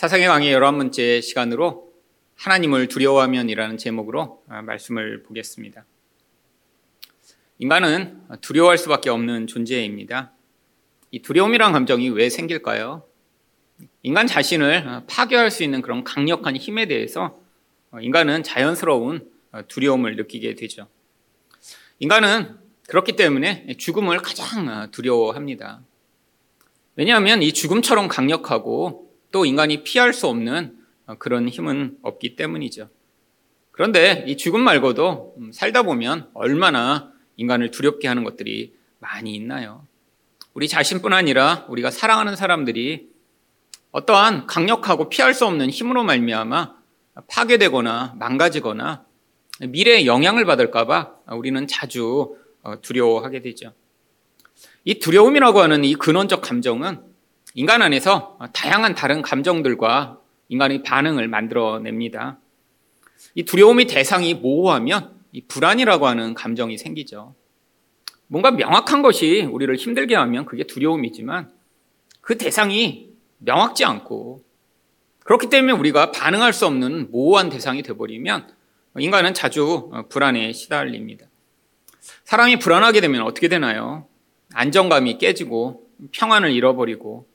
사상의 강의 열한 번째 시간으로 하나님을 두려워하면이라는 제목으로 아, 말씀을 보겠습니다. 인간은 두려워할 수밖에 없는 존재입니다. 이 두려움이란 감정이 왜 생길까요? 인간 자신을 파괴할 수 있는 그런 강력한 힘에 대해서 인간은 자연스러운 두려움을 느끼게 되죠. 인간은 그렇기 때문에 죽음을 가장 두려워합니다. 왜냐하면 이 죽음처럼 강력하고 또 인간이 피할 수 없는 그런 힘은 없기 때문이죠. 그런데 이 죽음 말고도 살다 보면 얼마나 인간을 두렵게 하는 것들이 많이 있나요? 우리 자신뿐 아니라 우리가 사랑하는 사람들이 어떠한 강력하고 피할 수 없는 힘으로 말미암아 파괴되거나 망가지거나 미래에 영향을 받을까봐 우리는 자주 두려워하게 되죠. 이 두려움이라고 하는 이 근원적 감정은 인간 안에서 다양한 다른 감정들과 인간의 반응을 만들어냅니다. 이 두려움의 대상이 모호하면 이 불안이라고 하는 감정이 생기죠. 뭔가 명확한 것이 우리를 힘들게 하면 그게 두려움이지만 그 대상이 명확지 않고 그렇기 때문에 우리가 반응할 수 없는 모호한 대상이 되어버리면 인간은 자주 불안에 시달립니다. 사람이 불안하게 되면 어떻게 되나요? 안정감이 깨지고 평안을 잃어버리고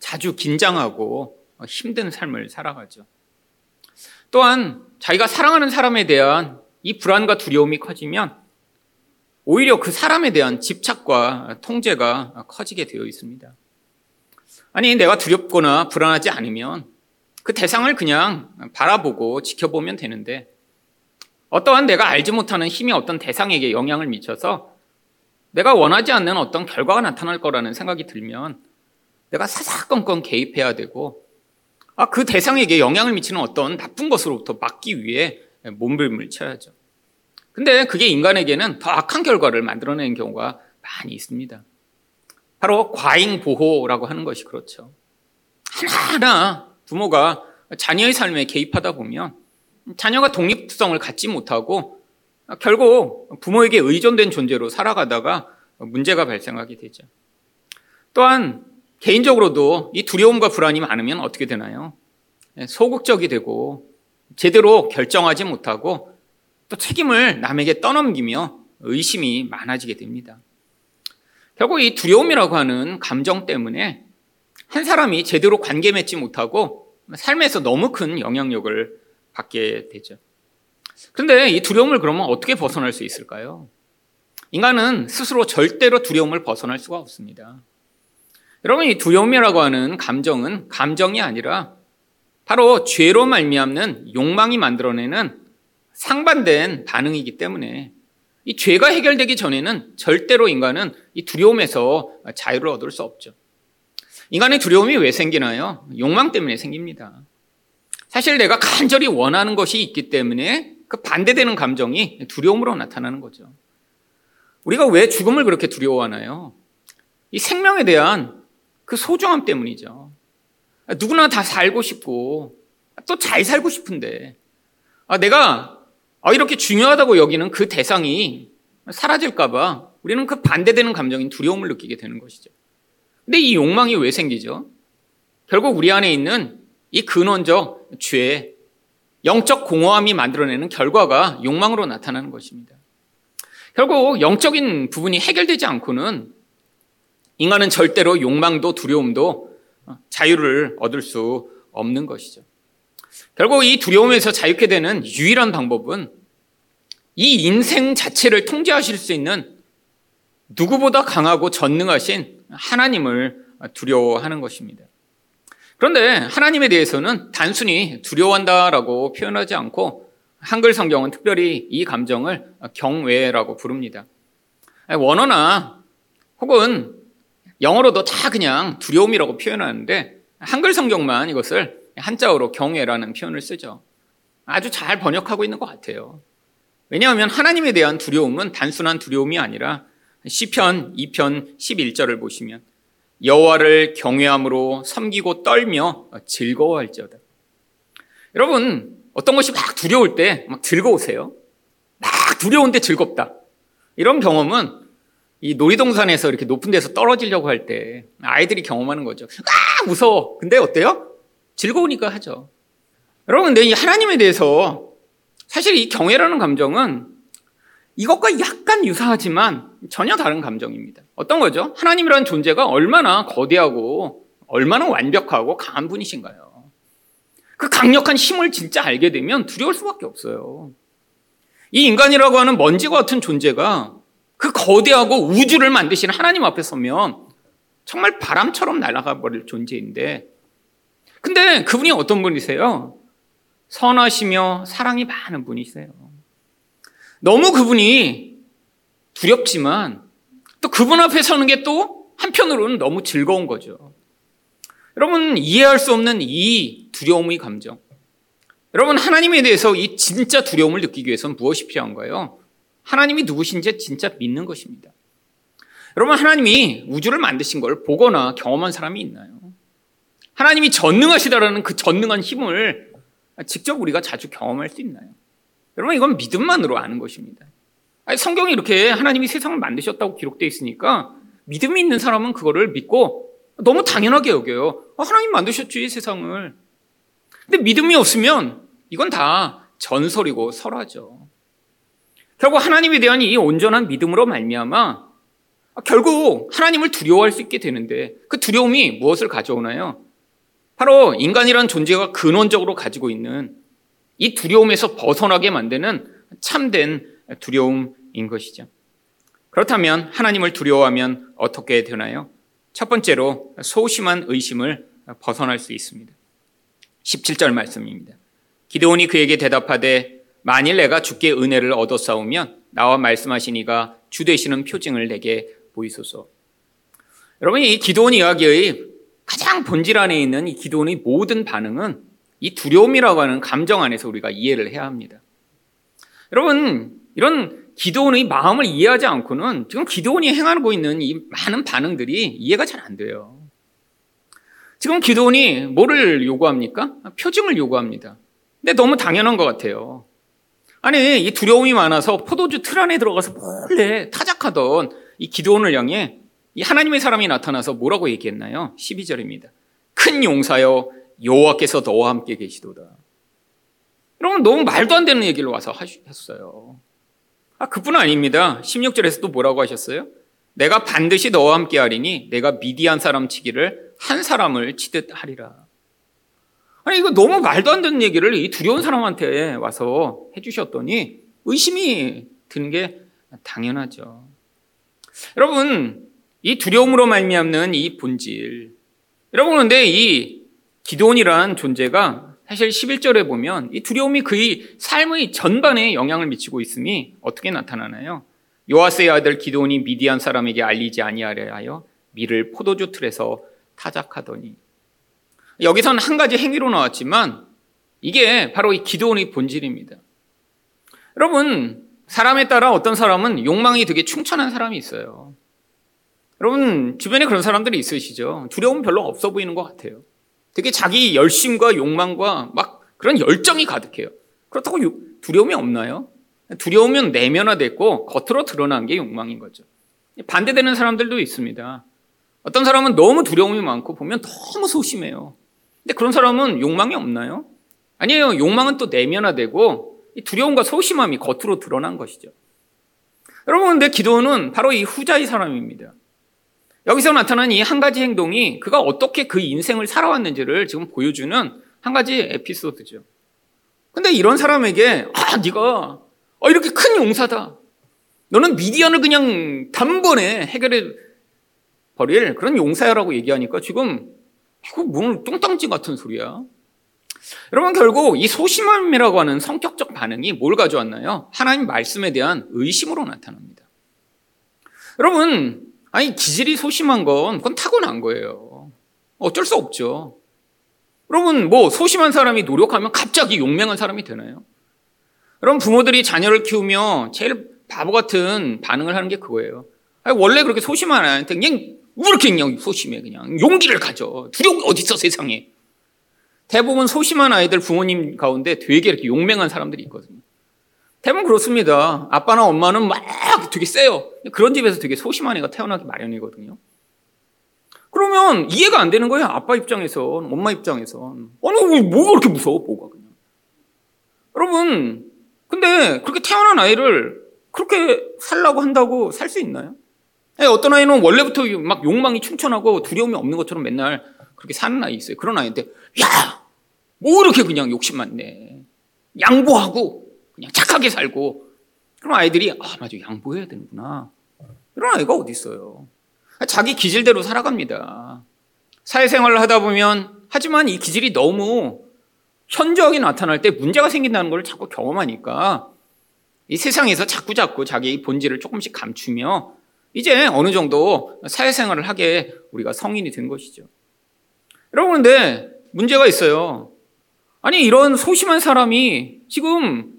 자주 긴장하고 힘든 삶을 살아가죠. 또한 자기가 사랑하는 사람에 대한 이 불안과 두려움이 커지면 오히려 그 사람에 대한 집착과 통제가 커지게 되어 있습니다. 아니, 내가 두렵거나 불안하지 않으면 그 대상을 그냥 바라보고 지켜보면 되는데 어떠한 내가 알지 못하는 힘이 어떤 대상에게 영향을 미쳐서 내가 원하지 않는 어떤 결과가 나타날 거라는 생각이 들면 내가 사사건건 개입해야 되고 아, 그 대상에게 영향을 미치는 어떤 나쁜 것으로부터 막기 위해 몸부림을 쳐야죠. 근데 그게 인간에게는 더 악한 결과를 만들어내는 경우가 많이 있습니다. 바로 과잉 보호라고 하는 것이 그렇죠. 하나하나 부모가 자녀의 삶에 개입하다 보면 자녀가 독립성을 갖지 못하고 결국 부모에게 의존된 존재로 살아가다가 문제가 발생하게 되죠. 또한 개인적으로도 이 두려움과 불안이 많으면 어떻게 되나요? 소극적이 되고 제대로 결정하지 못하고 또 책임을 남에게 떠넘기며 의심이 많아지게 됩니다. 결국 이 두려움이라고 하는 감정 때문에 한 사람이 제대로 관계 맺지 못하고 삶에서 너무 큰 영향력을 받게 되죠. 그런데 이 두려움을 그러면 어떻게 벗어날 수 있을까요? 인간은 스스로 절대로 두려움을 벗어날 수가 없습니다. 여러분, 이 두려움이라고 하는 감정은 감정이 아니라 바로 죄로 말미암는 욕망이 만들어내는 상반된 반응이기 때문에 이 죄가 해결되기 전에는 절대로 인간은 이 두려움에서 자유를 얻을 수 없죠. 인간의 두려움이 왜 생기나요? 욕망 때문에 생깁니다. 사실 내가 간절히 원하는 것이 있기 때문에 그 반대되는 감정이 두려움으로 나타나는 거죠. 우리가 왜 죽음을 그렇게 두려워하나요? 이 생명에 대한 그 소중함 때문이죠. 누구나 다 살고 싶고 또 잘 살고 싶은데 아, 내가 아, 이렇게 중요하다고 여기는 그 대상이 사라질까봐 우리는 그 반대되는 감정인 두려움을 느끼게 되는 것이죠. 근데 이 욕망이 왜 생기죠? 결국 우리 안에 있는 이 근원적 죄, 영적 공허함이 만들어내는 결과가 욕망으로 나타나는 것입니다. 결국 영적인 부분이 해결되지 않고는 인간은 절대로 욕망도 두려움도 자유를 얻을 수 없는 것이죠. 결국 이 두려움에서 자유케 되는 유일한 방법은 이 인생 자체를 통제하실 수 있는 누구보다 강하고 전능하신 하나님을 두려워하는 것입니다. 그런데 하나님에 대해서는 단순히 두려워한다라고 표현하지 않고 한글 성경은 특별히 이 감정을 경외라고 부릅니다. 원어나 혹은 영어로도 다 그냥 두려움이라고 표현하는데 한글 성경만 이것을 한자어로 경외라는 표현을 쓰죠. 아주 잘 번역하고 있는 것 같아요. 왜냐하면 하나님에 대한 두려움은 단순한 두려움이 아니라 시편 2편 11절을 보시면 여호와를 경외함으로 섬기고 떨며 즐거워할지어다. 여러분 어떤 것이 막 두려울 때 막 즐거우세요? 막 두려운데 즐겁다. 이런 경험은 이 놀이동산에서 이렇게 높은 데서 떨어지려고 할 때 아이들이 경험하는 거죠. 아 무서워. 근데 어때요? 즐거우니까 하죠. 여러분, 근데 이 하나님에 대해서 사실 이 경외라는 감정은 이것과 약간 유사하지만 전혀 다른 감정입니다. 어떤 거죠? 하나님이라는 존재가 얼마나 거대하고 얼마나 완벽하고 강한 분이신가요? 그 강력한 힘을 진짜 알게 되면 두려울 수밖에 없어요. 이 인간이라고 하는 먼지와 같은 존재가 그 거대하고 우주를 만드신 하나님 앞에 서면 정말 바람처럼 날아가 버릴 존재인데 근데 그분이 어떤 분이세요? 선하시며 사랑이 많은 분이세요. 너무 그분이 두렵지만 또 그분 앞에 서는 게 또 한편으로는 너무 즐거운 거죠. 여러분 이해할 수 없는 이 두려움의 감정. 여러분 하나님에 대해서 이 진짜 두려움을 느끼기 위해서는 무엇이 필요한가요? 하나님이 누구신지 진짜 믿는 것입니다. 여러분 하나님이 우주를 만드신 걸 보거나 경험한 사람이 있나요? 하나님이 전능하시다라는 그 전능한 힘을 직접 우리가 자주 경험할 수 있나요? 여러분 이건 믿음만으로 아는 것입니다. 아니, 성경이 이렇게 하나님이 세상을 만드셨다고 기록되어 있으니까 믿음이 있는 사람은 그거를 믿고 너무 당연하게 여겨요. 아, 하나님 만드셨지 세상을. 근데 믿음이 없으면 이건 다 전설이고 설화죠. 결국 하나님에 대한 이 온전한 믿음으로 말미암아 결국 하나님을 두려워할 수 있게 되는데 그 두려움이 무엇을 가져오나요? 바로 인간이란 존재가 근원적으로 가지고 있는 이 두려움에서 벗어나게 만드는 참된 두려움인 것이죠. 그렇다면 하나님을 두려워하면 어떻게 되나요? 첫 번째로 소심한 의심을 벗어날 수 있습니다. 17절 말씀입니다. 기도원이 그에게 대답하되 만일 내가 주께 은혜를 얻어 싸우면 나와 말씀하시니가 주 되시는 표징을 내게 보이소서. 여러분 이 기도원 이야기의 가장 본질 안에 있는 이 기도원의 모든 반응은 이 두려움이라고 하는 감정 안에서 우리가 이해를 해야 합니다. 여러분 이런 기도원의 마음을 이해하지 않고는 지금 기도원이 행하고 있는 이 많은 반응들이 이해가 잘 안 돼요. 지금 기도원이 뭐를 요구합니까? 표징을 요구합니다. 근데 너무 당연한 것 같아요. 아니, 이 두려움이 많아서 포도주 틀 안에 들어가서 몰래 타작하던 이 기도원을 향해 이 하나님의 사람이 나타나서 뭐라고 얘기했나요? 12절입니다. 큰 용사여 여호와께서 너와 함께 계시도다. 여러분 너무 말도 안 되는 얘기를 와서 하셨어요. 아, 그뿐 아닙니다. 16절에서 또 뭐라고 하셨어요? 내가 반드시 너와 함께 하리니 내가 미디안 사람 치기를 한 사람을 치듯 하리라. 아니, 이거 너무 말도 안 되는 얘기를 이 두려운 사람한테 와서 해주셨더니 의심이 드는 게 당연하죠. 여러분, 이 두려움으로 말미암는 이 본질. 여러분, 근데 이 기도원이란 존재가 사실 11절에 보면 이 두려움이 그의 삶의 전반에 영향을 미치고 있음이 어떻게 나타나나요? 요아스의 아들 기도원이 미디안 사람에게 알리지 아니하려 하여 밀을 포도주 틀에서 타작하더니 여기서는 한 가지 행위로 나왔지만 이게 바로 이 기도원의 본질입니다. 여러분 사람에 따라 어떤 사람은 욕망이 되게 충천한 사람이 있어요. 여러분 주변에 그런 사람들이 있으시죠. 두려움 별로 없어 보이는 것 같아요. 되게 자기 열심과 욕망과 막 그런 열정이 가득해요. 그렇다고 두려움이 없나요? 두려우면 내면화됐고 겉으로 드러난 게 욕망인 거죠. 반대되는 사람들도 있습니다. 어떤 사람은 너무 두려움이 많고 보면 너무 소심해요. 근데 그런 사람은 욕망이 없나요? 아니에요. 욕망은 또 내면화되고 두려움과 소심함이 겉으로 드러난 것이죠. 여러분, 근데 기도는 바로 이 후자의 사람입니다. 여기서 나타난 이 한 가지 행동이 그가 어떻게 그 인생을 살아왔는지를 지금 보여주는 한 가지 에피소드죠. 근데 이런 사람에게 아, 네가 어, 이렇게 큰 용사다. 너는 미디안을 그냥 단번에 해결해 버릴 그런 용사야라고 얘기하니까 지금 이거 뭐 뚱땅지 같은 소리야. 여러분 결국 이 소심함이라고 하는 성격적 반응이 뭘 가져왔나요? 하나님 말씀에 대한 의심으로 나타납니다. 여러분 아니 기질이 소심한 건 그건 타고난 거예요. 어쩔 수 없죠. 여러분 뭐 소심한 사람이 노력하면 갑자기 용맹한 사람이 되나요? 여러분 부모들이 자녀를 키우며 제일 바보 같은 반응을 하는 게 그거예요. 아니, 원래 그렇게 소심한 아이한테 그냥 왜 이렇게 그냥 소심해 그냥 용기를 가져 두려운 게 어디 있어 세상에. 대부분 소심한 아이들 부모님 가운데 되게 이렇게 용맹한 사람들이 있거든요. 대부분 그렇습니다. 아빠나 엄마는 막 되게 세요. 그런 집에서 되게 소심한 애가 태어나기 마련이거든요. 그러면 이해가 안 되는 거예요. 아빠 입장에선, 엄마 입장에선. 아니, 뭐가 그렇게 무서워, 뭐가 그냥. 여러분, 근데 그렇게 태어난 아이를 그렇게 살라고 한다고 살 수 있나요? 어떤 아이는 원래부터 막 욕망이 충천하고 두려움이 없는 것처럼 맨날 그렇게 사는 아이 있어요. 그런 아이인데, 야! 뭐 이렇게 그냥 욕심 많네. 양보하고, 그냥 착하게 살고. 그런 아이들이, 아, 맞아, 양보해야 되는구나. 이런 아이가 어디 있어요. 자기 기질대로 살아갑니다. 사회생활을 하다 보면, 하지만 이 기질이 너무 현저하게 나타날 때 문제가 생긴다는 걸 자꾸 경험하니까 이 세상에서 자꾸 자꾸 자기 본질을 조금씩 감추며 이제 어느 정도 사회생활을 하게 우리가 성인이 된 것이죠. 여러분, 근데 문제가 있어요. 아니, 이런 소심한 사람이 지금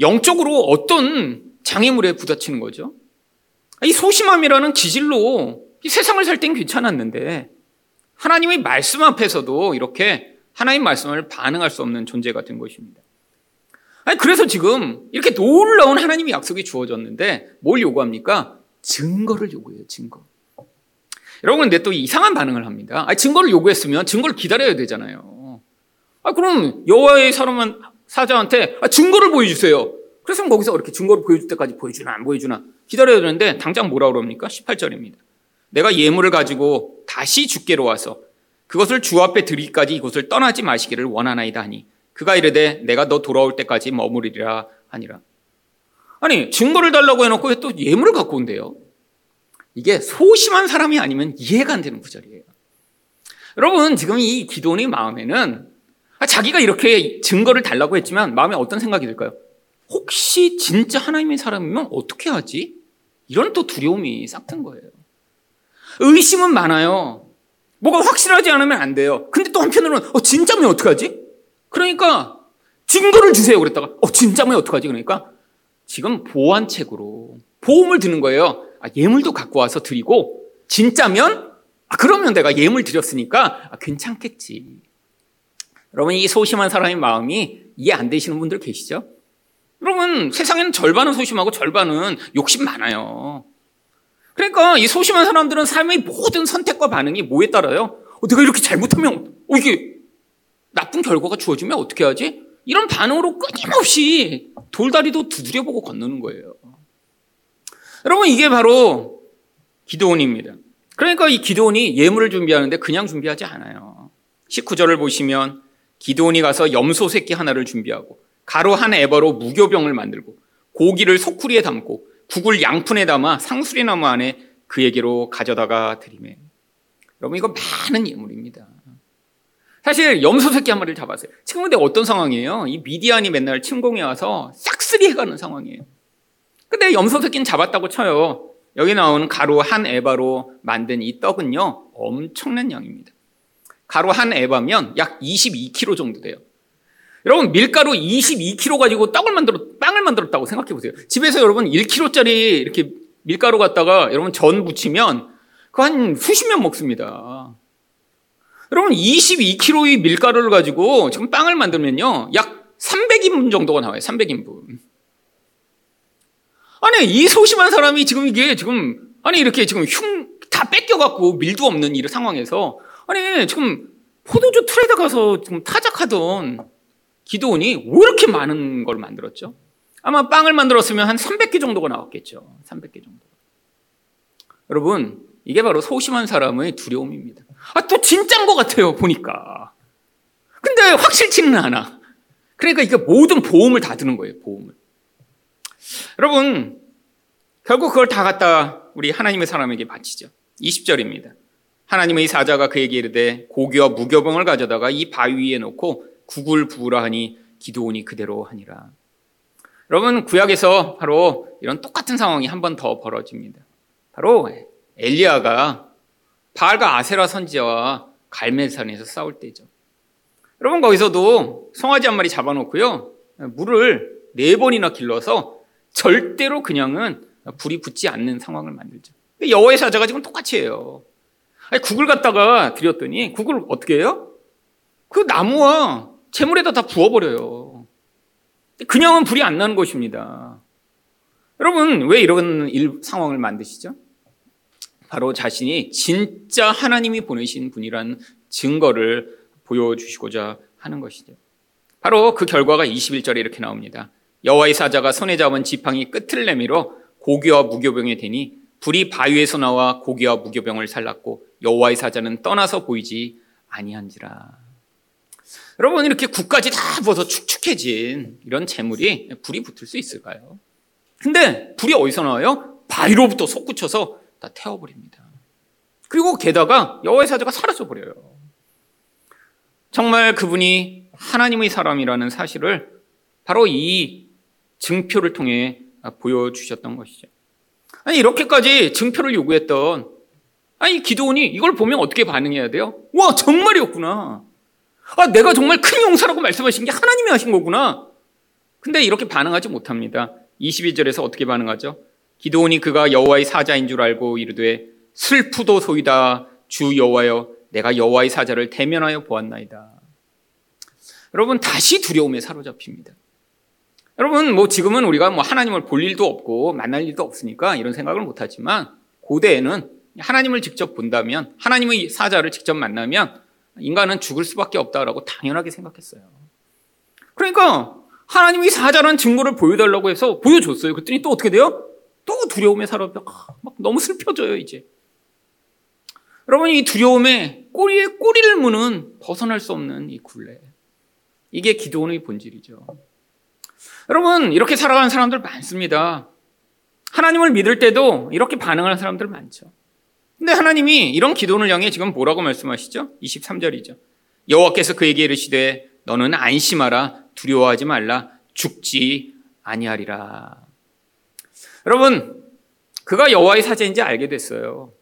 영적으로 어떤 장애물에 부딪히는 거죠? 이 소심함이라는 기질로 이 세상을 살 땐 괜찮았는데 하나님의 말씀 앞에서도 이렇게 하나님 말씀을 반응할 수 없는 존재가 된 것입니다. 아니, 그래서 지금 이렇게 놀라운 하나님의 약속이 주어졌는데 뭘 요구합니까? 증거를 요구해요, 증거. 여러분, 근데 또 이상한 반응을 합니다. 아니, 증거를 요구했으면 증거를 기다려야 되잖아요. 아, 그럼 여호와의 사람은 사자한테 아, 증거를 보여주세요. 그래서 거기서 이렇게 증거를 보여줄 때까지 보여주나 안 보여주나 기다려야 되는데 당장 뭐라 그럽니까? 18절입니다. 내가 예물을 가지고 다시 주께로 와서 그것을 주 앞에 드리기까지 이곳을 떠나지 마시기를 원하나이다 하니 그가 이르되 내가 너 돌아올 때까지 머무르리라 하니라. 아니 증거를 달라고 해놓고 또 예물을 갖고 온대요. 이게 소심한 사람이 아니면 이해가 안 되는 구절이에요. 여러분 지금 이 기도원의 마음에는 아, 자기가 이렇게 증거를 달라고 했지만 마음에 어떤 생각이 들까요? 혹시 진짜 하나님의 사람이면 어떻게 하지? 이런 또 두려움이 싹튼 거예요. 의심은 많아요. 뭐가 확실하지 않으면 안 돼요. 근데 또 한편으로는 어, 진짜면 어떡하지? 그러니까 증거를 주세요 그랬다가 어 진짜면 어떡하지? 그러니까 지금 보완책으로 보험을 드는 거예요. 아, 예물도 갖고 와서 드리고 진짜면 아, 그러면 내가 예물 드렸으니까 아, 괜찮겠지. 여러분 이 소심한 사람의 마음이 이해 안 되시는 분들 계시죠? 여러분 세상에는 절반은 소심하고 절반은 욕심 많아요. 그러니까 이 소심한 사람들은 삶의 모든 선택과 반응이 뭐에 따라요? 어, 내가 이렇게 잘못하면 어, 이게 나쁜 결과가 주어지면 어떻게 하지? 이런 반응으로 끊임없이 돌다리도 두드려보고 건너는 거예요. 여러분 이게 바로 기도원입니다. 그러니까 이 기도원이 예물을 준비하는데 그냥 준비하지 않아요. 19절을 보시면 기도원이 가서 염소 새끼 하나를 준비하고 가루 한 에버로 무교병을 만들고 고기를 소쿠리에 담고 국을 양푼에 담아 상수리나무 안에 그에게로 가져다가 드리매. 여러분 이거 많은 예물입니다. 사실 염소 새끼 한 마리를 잡았어요. 지금 근데 어떤 상황이에요? 이 미디안이 맨날 침공해 와서 싹쓸이 해가는 상황이에요. 근데 염소 새끼는 잡았다고 쳐요. 여기 나오는 가루 한 에바로 만든 이 떡은요 엄청난 양입니다. 가루 한 에바면 약 22kg 정도 돼요. 여러분 밀가루 22kg 가지고 떡을 만들어 빵을 만들었다고 생각해 보세요. 집에서 여러분 1kg짜리 이렇게 밀가루 갖다가 여러분 전 부치면 그 한 수십 년 먹습니다. 여러분 22kg의 밀가루를 가지고 지금 빵을 만들면요 약 300인분 정도가 나와요. 300인분. 아니 이 소심한 사람이 지금 이게 지금 아니 이렇게 지금 흉 다 뺏겨 갖고 밀도 없는 이 상황에서 아니 지금 포도주 트레이더 가서 지금 타작하던 기도원이 왜 이렇게 많은 걸 만들었죠? 아마 빵을 만들었으면 한 300개 정도가 나왔겠죠. 300개 정도. 여러분, 이게 바로 소심한 사람의 두려움입니다. 아, 또 진짠 것 같아요, 보니까. 근데 확실치는 않아. 그러니까 이게 모든 보험을 다 드는 거예요, 보험을. 여러분, 결국 그걸 다 갖다 우리 하나님의 사람에게 바치죠. 20절입니다. 하나님의 사자가 그에게 이르되 고기와 무교병을 가져다가 이 바위 위에 놓고 국을 부으라 하니 기도원이 그대로 하니라. 여러분 구약에서 바로 이런 똑같은 상황이 한 번 더 벌어집니다. 바로 엘리야가 바알과 아세라 선지자와 갈멜산에서 싸울 때죠. 여러분 거기서도 송아지 한 마리 잡아놓고요 물을 네 번이나 길러서 절대로 그냥은 불이 붙지 않는 상황을 만들죠. 여호와의 사자가 지금 똑같이 해요. 국을 갖다가 드렸더니 국을 어떻게 해요? 그 나무와 재물에다 다 부어버려요. 그냥은 불이 안 나는 것입니다. 여러분, 왜 이런 일, 상황을 만드시죠? 바로 자신이 진짜 하나님이 보내신 분이란 증거를 보여주시고자 하는 것이죠. 바로 그 결과가 21절에 이렇게 나옵니다. 여호와의 사자가 손에 잡은 지팡이 끝을 내밀어 고기와 무교병에 대니 불이 바위에서 나와 고기와 무교병을 살랐고 여호와의 사자는 떠나서 보이지 아니한지라. 여러분 이렇게 국까지 다 부어서 축축해진 이런 재물이 불이 붙을 수 있을까요? 근데 불이 어디서 나와요? 바위로부터 솟구쳐서 다 태워버립니다. 그리고 게다가 여호와의 사자가 사라져 버려요. 정말 그분이 하나님의 사람이라는 사실을 바로 이 증표를 통해 보여주셨던 것이죠. 아니 이렇게까지 증표를 요구했던 아니 기도원이 이걸 보면 어떻게 반응해야 돼요? 와 정말이었구나. 아 내가 정말 큰 용사라고 말씀하신 게 하나님이 하신 거구나. 근데 이렇게 반응하지 못합니다. 22절에서 어떻게 반응하죠? 기도원이 그가 여호와의 사자인 줄 알고 이르되 슬프도 소이다 주 여호와여 내가 여호와의 사자를 대면하여 보았나이다. 여러분 다시 두려움에 사로잡힙니다. 여러분 뭐 지금은 우리가 뭐 하나님을 볼 일도 없고 만날 일도 없으니까 이런 생각을 못 하지만 고대에는 하나님을 직접 본다면 하나님의 사자를 직접 만나면 인간은 죽을 수밖에 없다라고 당연하게 생각했어요. 그러니까 하나님이 사자라는 증거를 보여달라고 해서 보여줬어요. 그랬더니 또 어떻게 돼요? 또 두려움에 사로잡혀 막 너무 슬퍼져요 이제. 여러분 이 두려움에 꼬리에 꼬리를 무는 벗어날 수 없는 이 굴레. 이게 기도원의 본질이죠. 여러분 이렇게 살아가는 사람들 많습니다. 하나님을 믿을 때도 이렇게 반응하는 사람들 많죠. 근데 하나님이 이런 기도를 향해 지금 뭐라고 말씀하시죠? 23절이죠. 여호와께서 그에게 이르시되 너는 안심하라 두려워하지 말라 죽지 아니하리라. 여러분 그가 여호와의 사제인지 알게 됐어요.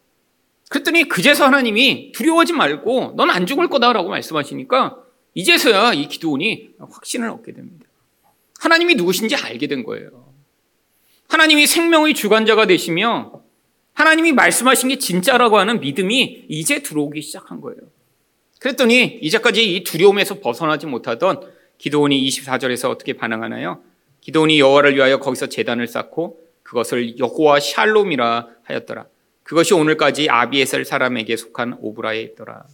그랬더니 그제서 하나님이 두려워하지 말고 넌 안 죽을 거다라고 말씀하시니까 이제서야 이 기도원이 확신을 얻게 됩니다. 하나님이 누구신지 알게 된 거예요. 하나님이 생명의 주관자가 되시며 하나님이 말씀하신 게 진짜라고 하는 믿음이 이제 들어오기 시작한 거예요. 그랬더니 이제까지 이 두려움에서 벗어나지 못하던 기도원이 24절에서 어떻게 반응하나요? 기도원이 여호와를 위하여 거기서 제단을 쌓고 그것을 여호와 샬롬이라 하였더라. 그것이 오늘까지 아비에셀 사람에게 속한 오브라에 있더라.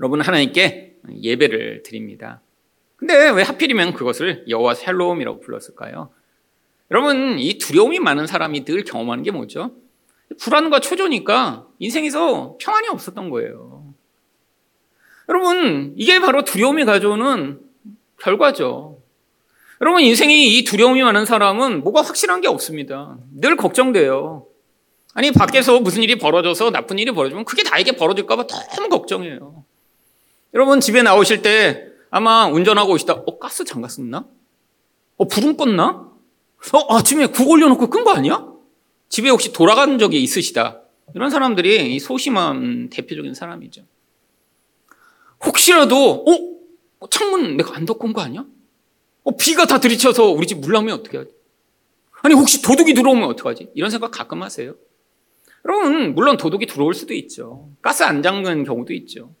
여러분 하나님께 예배를 드립니다. 근데 왜 하필이면 그것을 여호와 샬롬이라고 불렀을까요? 여러분 이 두려움이 많은 사람이 늘 경험하는 게 뭐죠? 불안과 초조니까 인생에서 평안이 없었던 거예요. 여러분 이게 바로 두려움이 가져오는 결과죠. 여러분 인생이 이 두려움이 많은 사람은 뭐가 확실한 게 없습니다. 늘 걱정돼요. 아니 밖에서 무슨 일이 벌어져서 나쁜 일이 벌어지면 그게 나에게 벌어질까 봐 너무 걱정해요. 여러분 집에 나오실 때 아마 운전하고 오시다 어 가스 잠갔었나? 어 불은 껐나? 어 아침에 국 올려놓고 끈 거 아니야? 집에 혹시 돌아간 적이 있으시다. 이런 사람들이 소심한 대표적인 사람이죠. 혹시라도 어 창문 내가 안온거 아니야? 어 비가 다 들이쳐서 우리 집 물 나오면 어떻게 하지? 아니 혹시 도둑이 들어오면 어떡하지? 이런 생각 가끔 하세요. 여러분 물론 도둑이 들어올 수도 있죠. 가스 안 잠근 경우도 있죠.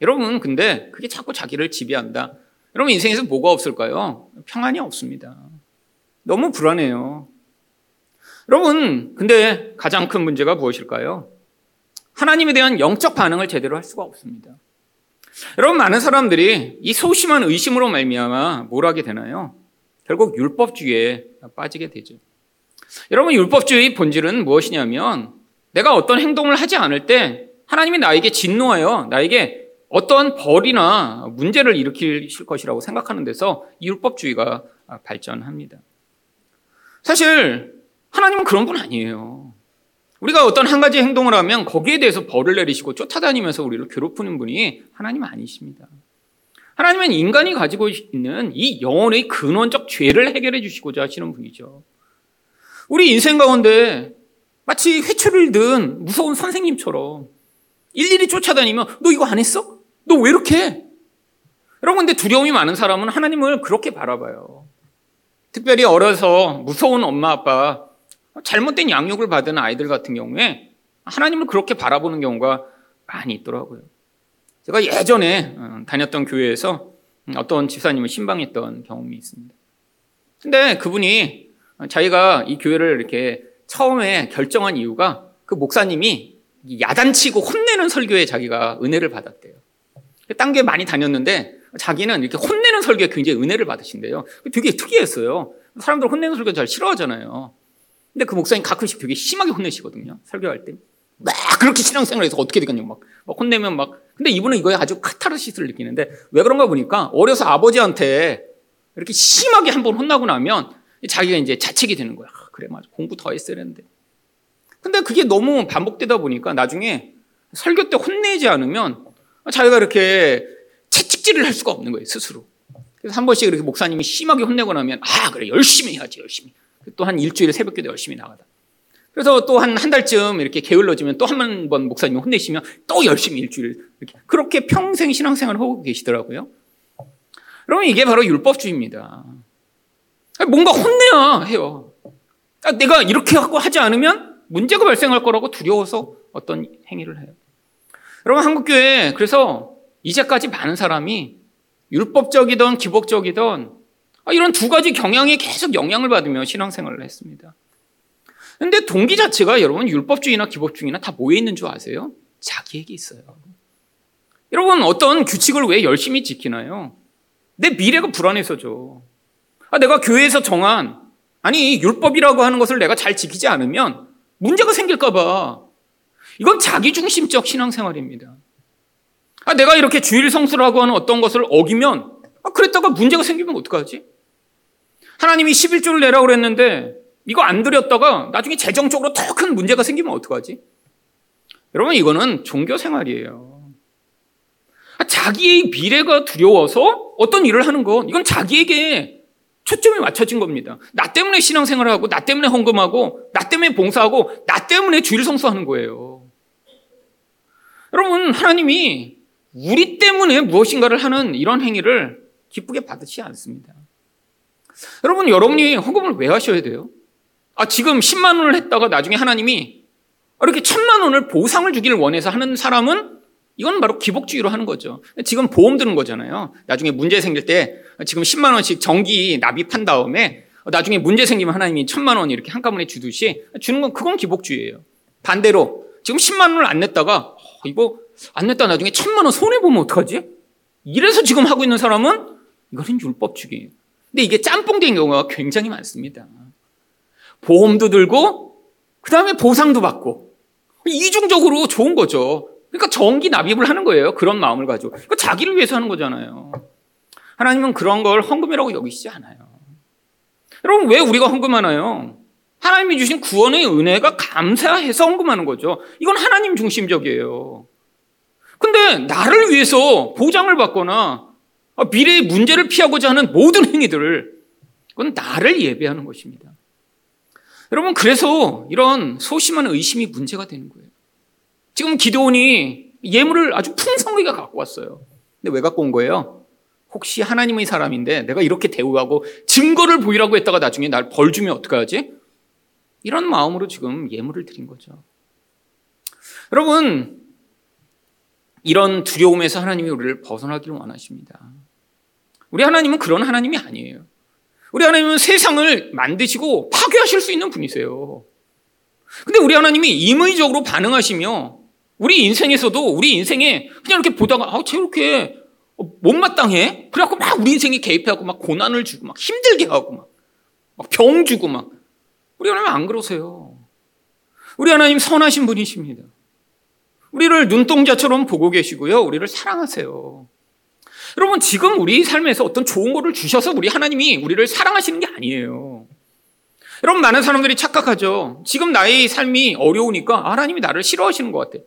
여러분 근데 그게 자꾸 자기를 지배한다. 여러분 인생에서 뭐가 없을까요? 평안이 없습니다. 너무 불안해요. 여러분 근데 가장 큰 문제가 무엇일까요? 하나님에 대한 영적 반응을 제대로 할 수가 없습니다. 여러분 많은 사람들이 이 소심한 의심으로 말미암아 뭘 하게 되나요? 결국 율법주의에 빠지게 되죠. 여러분 율법주의 본질은 무엇이냐면 내가 어떤 행동을 하지 않을 때 하나님이 나에게 진노하여 나에게 어떤 벌이나 문제를 일으키실 것이라고 생각하는 데서 율법주의가 발전합니다. 사실 하나님은 그런 분 아니에요. 우리가 어떤 한 가지 행동을 하면 거기에 대해서 벌을 내리시고 쫓아다니면서 우리를 괴롭히는 분이 하나님 아니십니다. 하나님은 인간이 가지고 있는 이 영혼의 근원적 죄를 해결해 주시고자 하시는 분이죠. 우리 인생 가운데 마치 회초리를 든 무서운 선생님처럼 일일이 쫓아다니면 너 이거 안 했어? 너 왜 이렇게 해? 여러분 근데 두려움이 많은 사람은 하나님을 그렇게 바라봐요. 특별히 어려서 무서운 엄마 아빠 잘못된 양육을 받은 아이들 같은 경우에 하나님을 그렇게 바라보는 경우가 많이 있더라고요. 제가 예전에 어, 다녔던 교회에서 어떤 집사님을 신방했던 경험이 있습니다. 근데 그분이 자기가 이 교회를 이렇게 처음에 결정한 이유가 그 목사님이 야단치고 혼내는 설교에 자기가 은혜를 받았대요. 딴 게 많이 다녔는데 자기는 이렇게 혼내는 설교에 굉장히 은혜를 받으신대요. 되게 특이했어요. 사람들 혼내는 설교 잘 싫어하잖아요. 근데 그 목사님 가끔씩 되게 심하게 혼내시거든요. 설교할 때. 막 그렇게 신앙생활에서 어떻게 되겠냐고 막, 막 혼내면 막. 근데 이분은 이거에 아주 카타르시스를 느끼는데 왜 그런가 보니까 어려서 아버지한테 이렇게 심하게 한 번 혼나고 나면 자기가 이제 자책이 되는 거야. 아, 그래, 맞아. 공부 더 했어야 했는데. 근데 그게 너무 반복되다 보니까 나중에 설교 때 혼내지 않으면 자기가 이렇게 채찍질을 할 수가 없는 거예요, 스스로. 그래서 한 번씩 이렇게 목사님이 심하게 혼내고 나면, 아, 그래, 열심히 해야지, 열심히. 또 한 일주일에 새벽 기도 열심히 나가다. 그래서 또 한 한 달쯤 이렇게 게을러지면 또 한 번 목사님이 혼내시면 또 열심히 일주일 이렇게 그렇게 평생 신앙생활을 하고 계시더라고요. 그러면 이게 바로 율법주의입니다. 뭔가 혼내야 해요. 아, 내가 이렇게 하고 하지 않으면 문제가 발생할 거라고 두려워서 어떤 행위를 해요. 여러분 한국교회 그래서 이제까지 많은 사람이 율법적이든 기복적이든 아, 이런 두 가지 경향에 계속 영향을 받으며 신앙생활을 했습니다. 근데 동기 자체가 여러분 율법주의나 기법주의나 다 모여 있는 줄 아세요? 자기에게 있어요. 여러분 어떤 규칙을 왜 열심히 지키나요? 내 미래가 불안해서죠. 아, 내가 교회에서 정한 아니 율법이라고 하는 것을 내가 잘 지키지 않으면 문제가 생길까봐 이건 자기중심적 신앙생활입니다. 아, 내가 이렇게 주일 성수라고 하는 어떤 것을 어기면 아, 그랬다가 문제가 생기면 어떡하지? 하나님이 11조를 내라고 그랬는데 이거 안 드렸다가 나중에 재정적으로 더 큰 문제가 생기면 어떡하지? 여러분 이거는 종교 생활이에요. 아, 자기의 미래가 두려워서 어떤 일을 하는 건 이건 자기에게 초점이 맞춰진 겁니다. 나 때문에 신앙생활을 하고 나 때문에 헌금하고 나 때문에 봉사하고 나 때문에 주일 성수하는 거예요. 여러분 하나님이 우리 때문에 무엇인가를 하는 이런 행위를 기쁘게 받으시 않습니다. 여러분 여러분이 헌금을 왜 하셔야 돼요? 아, 지금 10만 원을 했다가 나중에 하나님이 이렇게 천만 원을 보상을 주기를 원해서 하는 사람은 이건 바로 기복주의로 하는 거죠. 지금 보험 드는 거잖아요. 나중에 문제 생길 때 지금 10만 원씩 정기 납입한 다음에 나중에 문제 생기면 하나님이 천만 원 이렇게 한꺼번에 주듯이 주는 건 그건 기복주의예요. 반대로 지금 10만 원을 안 냈다가 어, 이거 안 냈다 나중에 천만 원 손해 보면 어떡하지? 이래서 지금 하고 있는 사람은 이거는 율법주의예요. 근데 이게 짬뽕된 경우가 굉장히 많습니다. 보험도 들고 그 다음에 보상도 받고 이중적으로 좋은 거죠. 그러니까 정기 납입을 하는 거예요. 그런 마음을 가지고. 그러니까 자기를 위해서 하는 거잖아요. 하나님은 그런 걸 헌금이라고 여기시지 않아요. 여러분 왜 우리가 헌금하나요? 하나님이 주신 구원의 은혜가 감사해서 헌금하는 거죠. 이건 하나님 중심적이에요. 근데 나를 위해서 보장을 받거나 미래의 문제를 피하고자 하는 모든 행위들, 그건 나를 예배하는 것입니다. 여러분, 그래서 이런 소심한 의심이 문제가 되는 거예요. 지금 기도원이 예물을 아주 풍성하게 갖고 왔어요. 근데 왜 갖고 온 거예요? 혹시 하나님의 사람인데 내가 이렇게 대우하고 증거를 보이라고 했다가 나중에 날 벌 주면 어떡하지? 이런 마음으로 지금 예물을 드린 거죠. 여러분, 이런 두려움에서 하나님이 우리를 벗어나기를 원하십니다. 우리 하나님은 그런 하나님이 아니에요. 우리 하나님은 세상을 만드시고 파괴하실 수 있는 분이세요. 근데 우리 하나님이 임의적으로 반응하시며 우리 인생에서도 우리 인생에 그냥 이렇게 보다가 아, 저렇게 못마땅해? 그래갖고 막 우리 인생에 개입해갖고 막 고난을 주고 막 힘들게 하고 막병 주고 막 우리 하나님 안 그러세요. 우리 하나님 선하신 분이십니다. 우리를 눈동자처럼 보고 계시고요. 우리를 사랑하세요. 여러분, 지금 우리 삶에서 어떤 좋은 거를 주셔서 우리 하나님이 우리를 사랑하시는 게 아니에요. 여러분, 많은 사람들이 착각하죠. 지금 나의 삶이 어려우니까 하나님이 나를 싫어하시는 것 같아.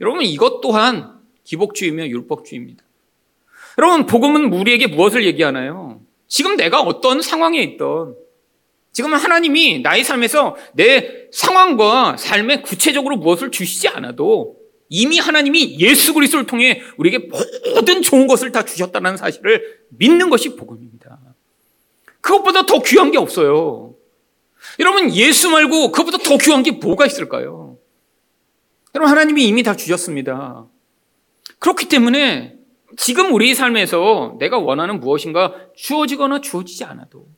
여러분, 이것 또한 기복주의며 율법주의입니다. 여러분, 복음은 우리에게 무엇을 얘기하나요? 지금 내가 어떤 상황에 있던, 지금 하나님이 나의 삶에서 내 상황과 삶에 구체적으로 무엇을 주시지 않아도 이미 하나님이 예수 그리스도를 통해 우리에게 모든 좋은 것을 다 주셨다는 사실을 믿는 것이 복음입니다. 그것보다 더 귀한 게 없어요. 여러분 예수 말고 그것보다 더 귀한 게 뭐가 있을까요? 여러분 하나님이 이미 다 주셨습니다. 그렇기 때문에 지금 우리 삶에서 내가 원하는 무엇인가 주어지거나 주어지지 않아도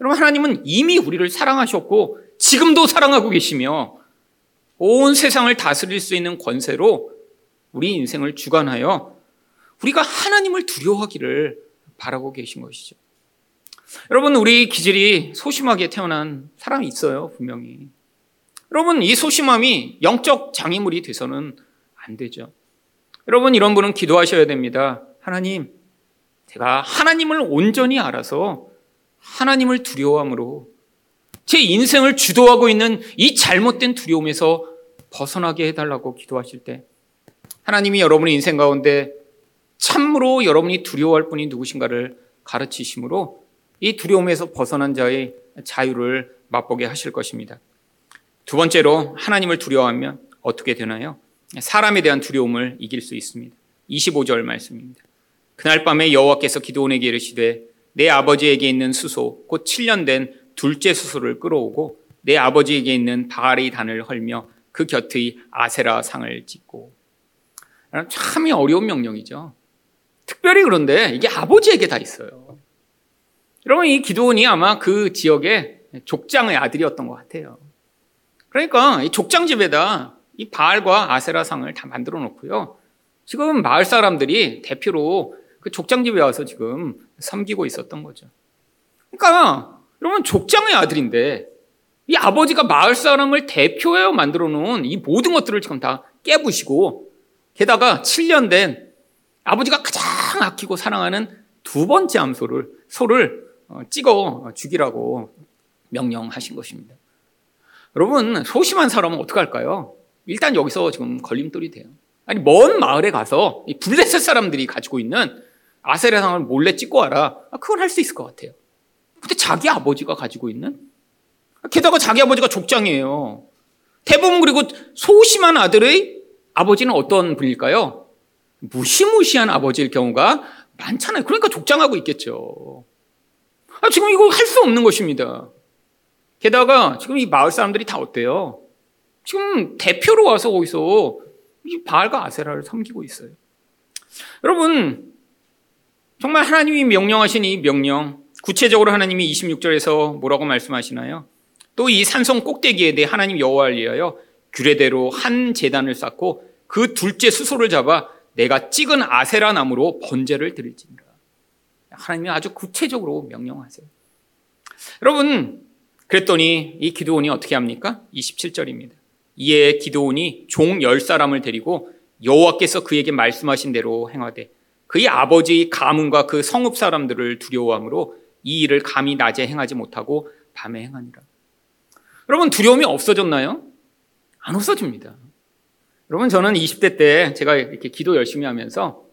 여러분 하나님은 이미 우리를 사랑하셨고 지금도 사랑하고 계시며 온 세상을 다스릴 수 있는 권세로 우리 인생을 주관하여 우리가 하나님을 두려워하기를 바라고 계신 것이죠. 여러분, 우리 기질이 소심하게 태어난 사람이 있어요, 분명히. 여러분, 이 소심함이 영적 장애물이 돼서는 안 되죠. 여러분, 이런 분은 기도하셔야 됩니다. 하나님, 제가 하나님을 온전히 알아서 하나님을 두려워함으로 제 인생을 주도하고 있는 이 잘못된 두려움에서 벗어나게 해달라고 기도하실 때 하나님이 여러분의 인생 가운데 참으로 여러분이 두려워할 분이 누구신가를 가르치심으로 이 두려움에서 벗어난 자의 자유를 맛보게 하실 것입니다. 두 번째로 하나님을 두려워하면 어떻게 되나요? 사람에 대한 두려움을 이길 수 있습니다. 25절 말씀입니다. 그날 밤에 여호와께서 기도원에게 이르시되 내 아버지에게 있는 수소 곧 7년 된 둘째 수소를 끌어오고 내 아버지에게 있는 바알의 단을 헐며 그 곁의 아세라 상을 찍고 참 어려운 명령이죠. 특별히 그런데 이게 아버지에게 다 있어요. 여러분 이 기도원이 아마 그 지역의 족장의 아들이었던 것 같아요. 그러니까 이 족장 집에다 이 바알과 아세라 상을 다 만들어 놓고요. 지금 마을 사람들이 대표로 그 족장 집에 와서 지금 섬기고 있었던 거죠. 그러니까 여러분 족장의 아들인데 이 아버지가 마을 사람을 대표하여 만들어 놓은 이 모든 것들을 지금 다 깨부시고 게다가 7년 된 아버지가 가장 아끼고 사랑하는 두 번째 암소를 소를 어, 찍어 죽이라고 명령하신 것입니다. 여러분 소심한 사람은 어떻게 할까요? 일단 여기서 지금 걸림돌이 돼요. 아니 먼 마을에 가서 이 블레셋 사람들이 가지고 있는 아세라상을 몰래 찍고 와라. 아, 그건 할 수 있을 것 같아요. 근데 자기 아버지가 가지고 있는 게다가 자기 아버지가 족장이에요. 대부분 그리고 소심한 아들의 아버지는 어떤 분일까요? 무시무시한 아버지일 경우가 많잖아요. 그러니까 족장하고 있겠죠. 아, 지금 이거 할 수 없는 것입니다. 게다가 지금 이 마을 사람들이 다 어때요? 지금 대표로 와서 거기서 이 바알과 아세라를 섬기고 있어요. 여러분, 정말 하나님이 명령하신 이 명령, 구체적으로 하나님이 26절에서 뭐라고 말씀하시나요? 또 이 산성 꼭대기에 대해 하나님 여호와를 위하여 규례대로 한 재단을 쌓고 그 둘째 수소를 잡아 내가 찍은 아세라 나무로 번제를 드릴지니라. 하나님이 아주 구체적으로 명령하세요. 여러분, 그랬더니 이 기도원이 어떻게 합니까? 27절입니다. 이에 기도원이 종 열 사람을 데리고 여호와께서 그에게 말씀하신 대로 행하되 그의 아버지 가문과 그 성읍 사람들을 두려워함으로 이 일을 감히 낮에 행하지 못하고 밤에 행하니라. 여러분 두려움이 없어졌나요? 안 없어집니다. 여러분 저는 20대 때 제가 이렇게 기도 열심히 하면서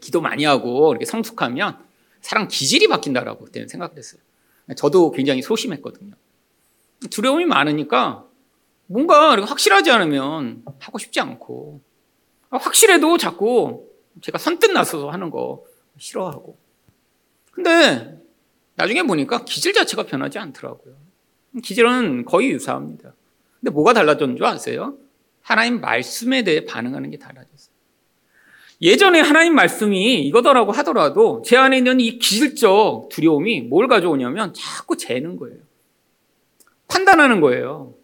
기도 많이 하고 이렇게 성숙하면 사람 기질이 바뀐다라고 그때는 생각했어요. 저도 굉장히 소심했거든요. 두려움이 많으니까 뭔가 확실하지 않으면 하고 싶지 않고 확실해도 자꾸 제가 선뜻 나서서 하는 거 싫어하고. 근데 나중에 보니까 기질 자체가 변하지 않더라고요. 기질은 거의 유사합니다. 근데 뭐가 달라졌는 줄 아세요? 하나님 말씀에 대해 반응하는 게 달라졌어요. 예전에 하나님 말씀이 이거더라고 하더라도 제 안에 있는 이 기질적 두려움이 뭘 가져오냐면 자꾸 재는 거예요. 판단하는 거예요.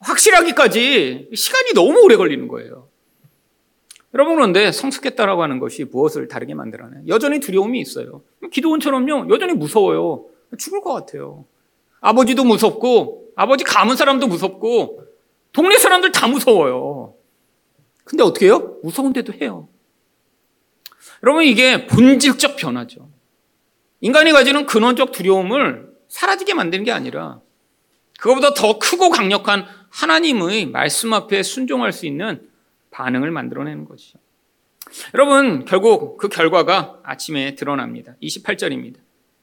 확실하기까지 시간이 너무 오래 걸리는 거예요. 여러분 그런데 성숙했다라고 하는 것이 무엇을 다르게 만들어내? 여전히 두려움이 있어요. 기도원처럼요, 여전히 무서워요. 죽을 것 같아요. 아버지도 무섭고, 아버지 가문 사람도 무섭고, 동네 사람들 다 무서워요. 근데 어떻게 해요? 무서운데도 해요. 여러분 이게 본질적 변화죠. 인간이 가지는 근원적 두려움을 사라지게 만드는 게 아니라 그것보다 더 크고 강력한 하나님의 말씀 앞에 순종할 수 있는 반응을 만들어내는 것이죠. 여러분, 결국 그 결과가 아침에 드러납니다. 28절입니다.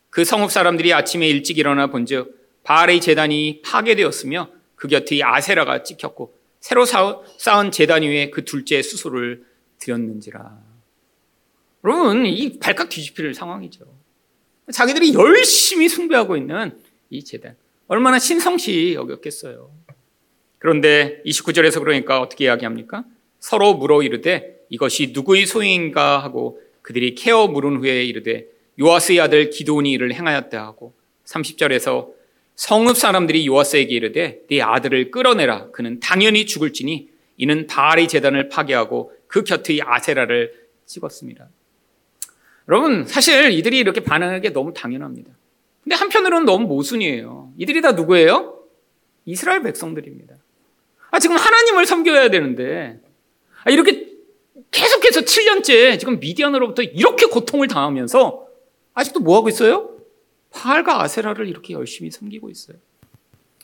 그 성읍 사람들이 아침에 일찍 일어나 본즉 바알의 재단이 파괴되었으며 그 곁에 아세라가 찍혔고 새로 쌓은 재단 위에 그 둘째 수소를 드렸는지라. 여러분, 이 발칵 뒤집힐 상황이죠. 자기들이 열심히 숭배하고 있는 이 재단. 얼마나 신성시 여겼겠어요. 그런데 29절에서 그러니까 어떻게 이야기합니까? 서로 물어 이르되 이것이 누구의 소행인가 하고 그들이 케어 물은 후에 이르되 요아스의 아들 기도온이 이를 행하였다 하고 30절에서 성읍 사람들이 요아스에게 이르되 네 아들을 끌어내라 그는 당연히 죽을지니 이는 바알의 재단을 파괴하고 그 곁의 아세라를 찍었습니다. 여러분 사실 이들이 이렇게 반응하는 게 너무 당연합니다. 근데 한편으로는 너무 모순이에요. 이들이 다 누구예요? 이스라엘 백성들입니다. 아 지금 하나님을 섬겨야 되는데 아, 이렇게 계속해서 7년째 지금 미디안으로부터 이렇게 고통을 당하면서 아직도 뭐 하고 있어요? 바알과 아세라를 이렇게 열심히 섬기고 있어요.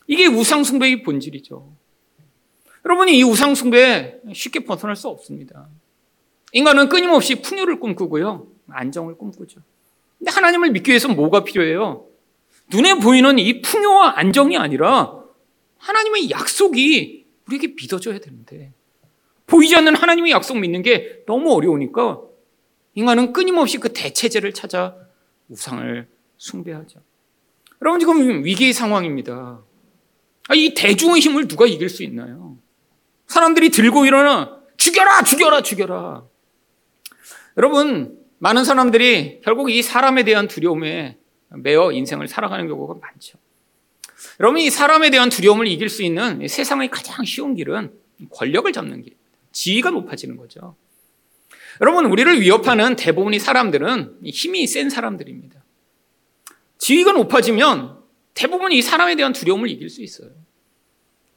이게 우상숭배의 본질이죠. 여러분이 이 우상숭배 쉽게 벗어날 수 없습니다. 인간은 끊임없이 풍요를 꿈꾸고요. 안정을 꿈꾸죠. 근데 하나님을 믿기 위해서 뭐가 필요해요? 눈에 보이는 이 풍요와 안정이 아니라 하나님의 약속이 우리에게 믿어져야 되는데 보이지 않는 하나님의 약속 믿는 게 너무 어려우니까 인간은 끊임없이 그 대체제를 찾아 우상을 숭배하죠. 여러분 지금 위기 상황입니다. 아, 이 대중의 힘을 누가 이길 수 있나요? 사람들이 들고 일어나 죽여라 죽여라 죽여라. 여러분 많은 사람들이 결국 이 사람에 대한 두려움에 매어 인생을 살아가는 경우가 많죠. 여러분 이 사람에 대한 두려움을 이길 수 있는 세상의 가장 쉬운 길은 권력을 잡는 길입니다. 지위가 높아지는 거죠. 여러분 우리를 위협하는 대부분의 사람들은 힘이 센 사람들입니다. 지위가 높아지면 대부분 이 사람에 대한 두려움을 이길 수 있어요.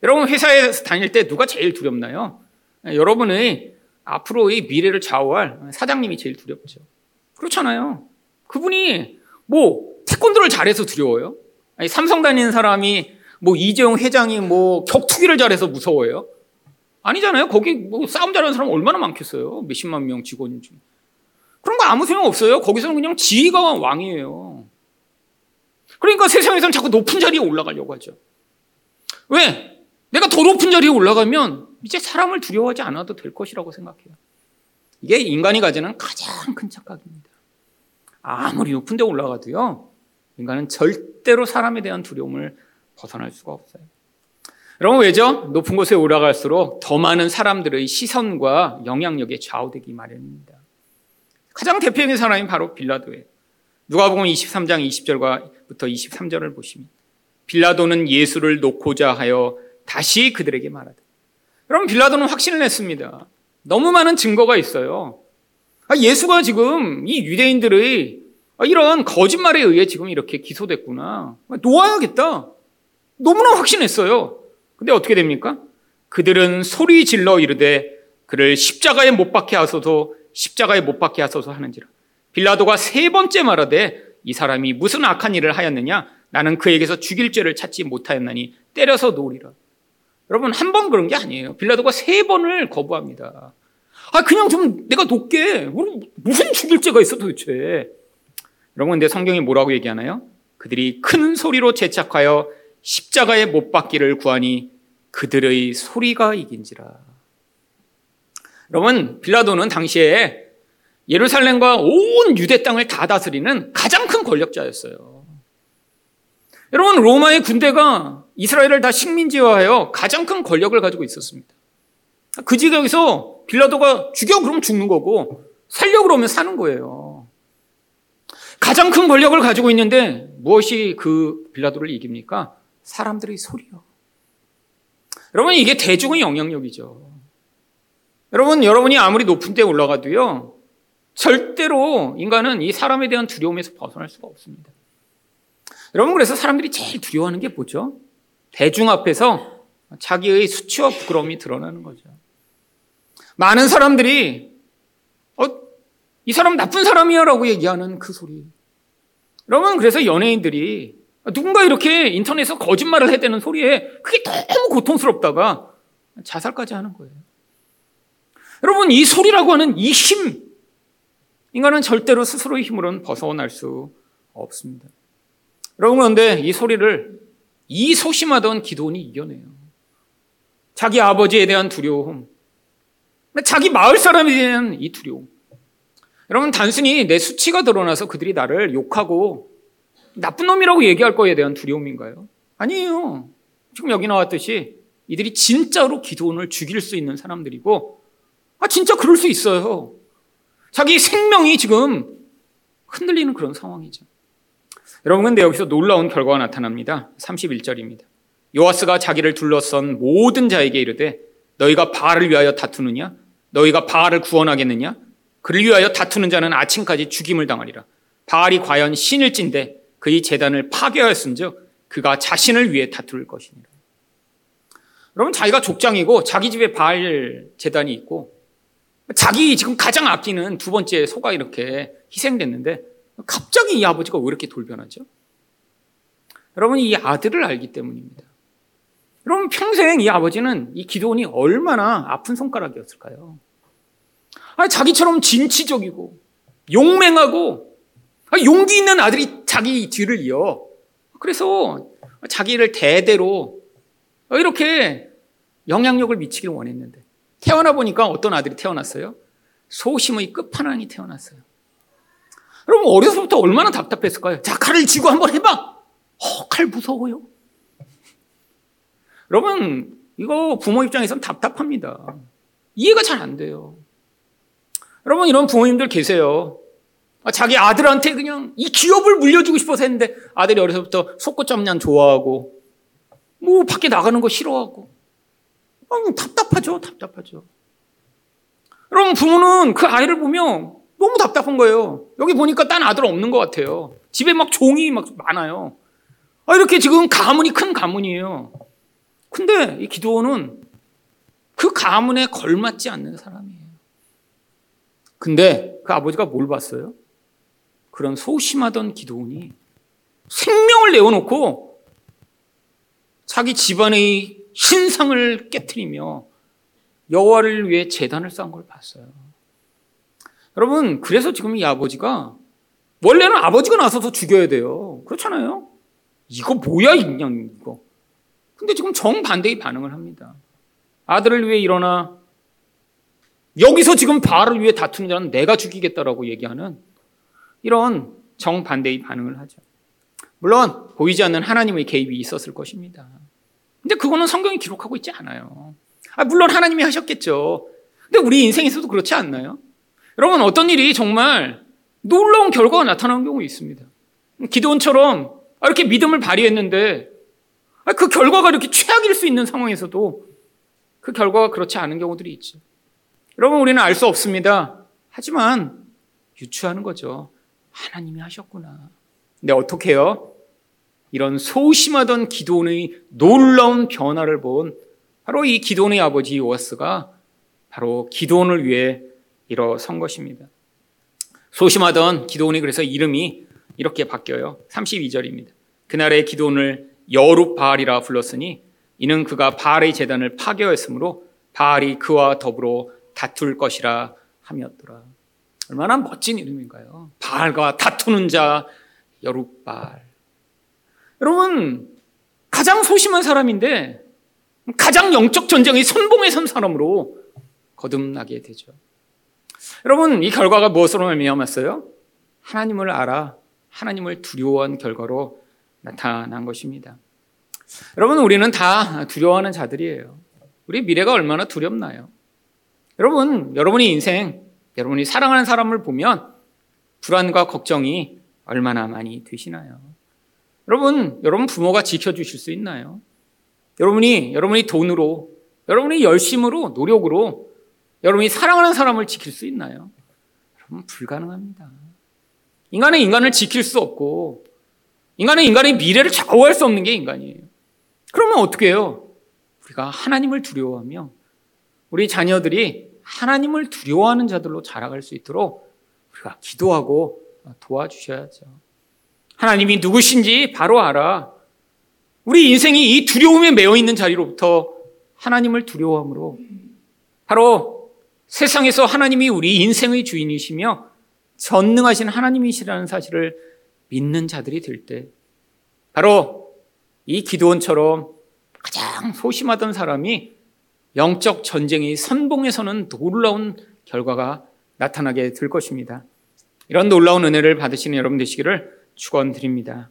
여러분 회사에 다닐 때 누가 제일 두렵나요? 여러분의 앞으로의 미래를 좌우할 사장님이 제일 두렵죠. 그렇잖아요. 그분이 뭐 태권도를 잘해서 두려워요? 아니, 삼성 다니는 사람이 뭐 이재용 회장이 뭐 격투기를 잘해서 무서워요? 아니잖아요. 거기 뭐 싸움 잘하는 사람 얼마나 많겠어요. 몇십만 명 직원 중. 그런 거 아무 소용 없어요. 거기서는 그냥 지위가 왕이에요. 그러니까 세상에서는 자꾸 높은 자리에 올라가려고 하죠. 왜? 내가 더 높은 자리에 올라가면 이제 사람을 두려워하지 않아도 될 것이라고 생각해요. 이게 인간이 가지는 가장 큰 착각입니다. 아무리 높은 데 올라가도요, 인간은 절대로 사람에 대한 두려움을 벗어날 수가 없어요. 여러분, 왜죠? 높은 곳에 올라갈수록 더 많은 사람들의 시선과 영향력에 좌우되기 마련입니다. 가장 대표적인 사람이 바로 빌라도예요. 누가복음 23장 20절부터 23절을 보시면 빌라도는 예수를 놓고자 하여 다시 그들에게 말하되 여러분 빌라도는 확신을 했습니다. 너무 많은 증거가 있어요. 아, 예수가 지금 이 유대인들의 이런 거짓말에 의해 지금 이렇게 기소됐구나. 놓아야겠다. 너무나 확신했어요. 근데 어떻게 됩니까? 그들은 소리 질러 이르되 그를 십자가에 못 박게 하소서 십자가에 못 박게 하소서 하는지라. 빌라도가 세 번째 말하되 이 사람이 무슨 악한 일을 하였느냐? 나는 그에게서 죽일 죄를 찾지 못하였나니 때려서 놓으리라. 여러분 한 번 그런 게 아니에요. 빌라도가 세 번을 거부합니다. 아 그냥 좀 내가 높게 무슨 죽일 죄가 있어 도대체. 여러분 근데 성경이 뭐라고 얘기하나요? 그들이 큰 소리로 재착하여 십자가에 못 박기를 구하니 그들의 소리가 이긴지라. 여러분 빌라도는 당시에 예루살렘과 온 유대 땅을 다 다스리는 가장 큰 권력자였어요. 여러분, 로마의 군대가 이스라엘을 다 식민지화하여 가장 큰 권력을 가지고 있었습니다. 그 지역에서 빌라도가 죽여 그러면 죽는 거고 살려 그러면 사는 거예요. 가장 큰 권력을 가지고 있는데 무엇이 그 빌라도를 이깁니까? 사람들의 소리요. 여러분 이게 대중의 영향력이죠. 여러분 여러분이 아무리 높은 데 올라가도요. 절대로 인간은 이 사람에 대한 두려움에서 벗어날 수가 없습니다. 여러분, 그래서 사람들이 제일 두려워하는 게 뭐죠? 대중 앞에서 자기의 수치와 부끄러움이 드러나는 거죠. 많은 사람들이, 어, 이 사람 나쁜 사람이야 라고 얘기하는 그 소리. 여러분, 그래서 연예인들이 누군가 이렇게 인터넷에서 거짓말을 해대는 소리에 그게 너무 고통스럽다가 자살까지 하는 거예요. 여러분, 이 소리라고 하는 이 힘, 인간은 절대로 스스로의 힘으로는 벗어날 수 없습니다. 여러분 그런데 이 소리를 이 소심하던 기도원이 이겨내요. 자기 아버지에 대한 두려움, 자기 마을 사람에 대한 이 두려움. 여러분 단순히 내 수치가 드러나서 그들이 나를 욕하고 나쁜 놈이라고 얘기할 거에 대한 두려움인가요? 아니에요. 지금 여기 나왔듯이 이들이 진짜로 기도원을 죽일 수 있는 사람들이고, 아, 진짜 그럴 수 있어요. 자기 생명이 지금 흔들리는 그런 상황이죠. 여러분 근데 여기서 놀라운 결과가 나타납니다. 31절입니다. 요아스가 자기를 둘러싼 모든 자에게 이르되 너희가 바알을 위하여 다투느냐 너희가 바알을 구원하겠느냐 그를 위하여 다투는 자는 아침까지 죽임을 당하리라. 바알이 과연 신일진데 그의 재단을 파괴하였은즉 그가 자신을 위해 다툴 것이니라. 여러분 자기가 족장이고 자기 집에 바알 재단이 있고 자기 지금 가장 아끼는 두 번째 소가 이렇게 희생됐는데 갑자기 이 아버지가 왜 이렇게 돌변하죠? 여러분 이 아들을 알기 때문입니다. 여러분 평생 이 아버지는 이 기도원이 얼마나 아픈 손가락이었을까요? 아 자기처럼 진취적이고 용맹하고 용기 있는 아들이 자기 뒤를 이어. 그래서 자기를 대대로 이렇게 영향력을 미치기를 원했는데 태어나 보니까 어떤 아들이 태어났어요? 소심의 끝판왕이 태어났어요. 여러분 어려서부터 얼마나 답답했을까요? 자 칼을 쥐고 한번 해봐. 어, 칼 무서워요. 여러분 이거 부모 입장에선 답답합니다. 이해가 잘 안 돼요. 여러분 이런 부모님들 계세요. 자기 아들한테 그냥 이 기업을 물려주고 싶어서 했는데 아들이 어려서부터 속고짬냥 좋아하고 뭐 밖에 나가는 거 싫어하고. 아, 답답하죠 답답하죠. 여러분 부모는 그 아이를 보면 너무 답답한 거예요. 여기 보니까 딴 아들 없는 것 같아요. 집에 막 종이 막 많아요. 아, 이렇게 지금 가문이 큰 가문이에요. 근데 이 기도원은 그 가문에 걸맞지 않는 사람이에요. 근데 그 아버지가 뭘 봤어요? 그런 소심하던 기도원이 생명을 내어놓고 자기 집안의 신상을 깨뜨리며 여호와를 위해 재단을 쌓은 걸 봤어요. 여러분, 그래서 지금 이 아버지가 원래는 아버지가 나서서 죽여야 돼요. 그렇잖아요. 이거 뭐야, 인양 이거. 근데 지금 정반대의 반응을 합니다. 아들을 위해 일어나 여기서 지금 바알을 위해 다투는 자는 내가 죽이겠다라고 얘기하는 이런 정반대의 반응을 하죠. 물론 보이지 않는 하나님의 개입이 있었을 것입니다. 근데 그거는 성경이 기록하고 있지 않아요. 아, 물론 하나님이 하셨겠죠. 근데 우리 인생에서도 그렇지 않나요? 여러분 어떤 일이 정말 놀라운 결과가 나타나는 경우 있습니다. 기도원처럼 이렇게 믿음을 발휘했는데 그 결과가 이렇게 최악일 수 있는 상황에서도 그 결과가 그렇지 않은 경우들이 있죠. 여러분 우리는 알 수 없습니다. 하지만 유추하는 거죠. 하나님이 하셨구나. 근데 어떻게 해요? 이런 소심하던 기도원의 놀라운 변화를 본 바로 이 기도원의 아버지 요아스가 바로 기도원을 위해 일어선 것입니다. 소심하던 기도원이 그래서 이름이 이렇게 바뀌어요. 32절입니다. 그날의 기도원을 여룻바알이라 불렀으니 이는 그가 바알의 재단을 파괴했으므로 바알이 그와 더불어 다툴 것이라 함이었더라. 얼마나 멋진 이름인가요? 바알과 다투는 자 여룻바알. 여러분 가장 소심한 사람인데 가장 영적 전쟁의 선봉에 선 사람으로 거듭나게 되죠. 여러분 이 결과가 무엇으로 말미암았어요? 하나님을 알아 하나님을 두려워한 결과로 나타난 것입니다. 여러분 우리는 다 두려워하는 자들이에요. 우리 미래가 얼마나 두렵나요? 여러분 여러분의 인생 여러분이 사랑하는 사람을 보면 불안과 걱정이 얼마나 많이 되시나요? 여러분, 여러분 부모가 지켜주실 수 있나요? 여러분이, 여러분이 돈으로, 여러분이 열심으로, 노력으로, 여러분이 사랑하는 사람을 지킬 수 있나요? 여러분, 불가능합니다. 인간은 인간을 지킬 수 없고, 인간은 인간의 미래를 좌우할 수 없는 게 인간이에요. 그러면 어떻게 해요? 우리가 하나님을 두려워하며, 우리 자녀들이 하나님을 두려워하는 자들로 자라갈 수 있도록 우리가 기도하고 도와주셔야죠. 하나님이 누구신지 바로 알아. 우리 인생이 이 두려움에 매여 있는 자리로부터 하나님을 두려워함으로 바로 세상에서 하나님이 우리 인생의 주인이시며 전능하신 하나님이시라는 사실을 믿는 자들이 될 때 바로 이 기도원처럼 가장 소심하던 사람이 영적 전쟁의 선봉에서는 놀라운 결과가 나타나게 될 것입니다. 이런 놀라운 은혜를 받으시는 여러분 되시기를 축원드립니다.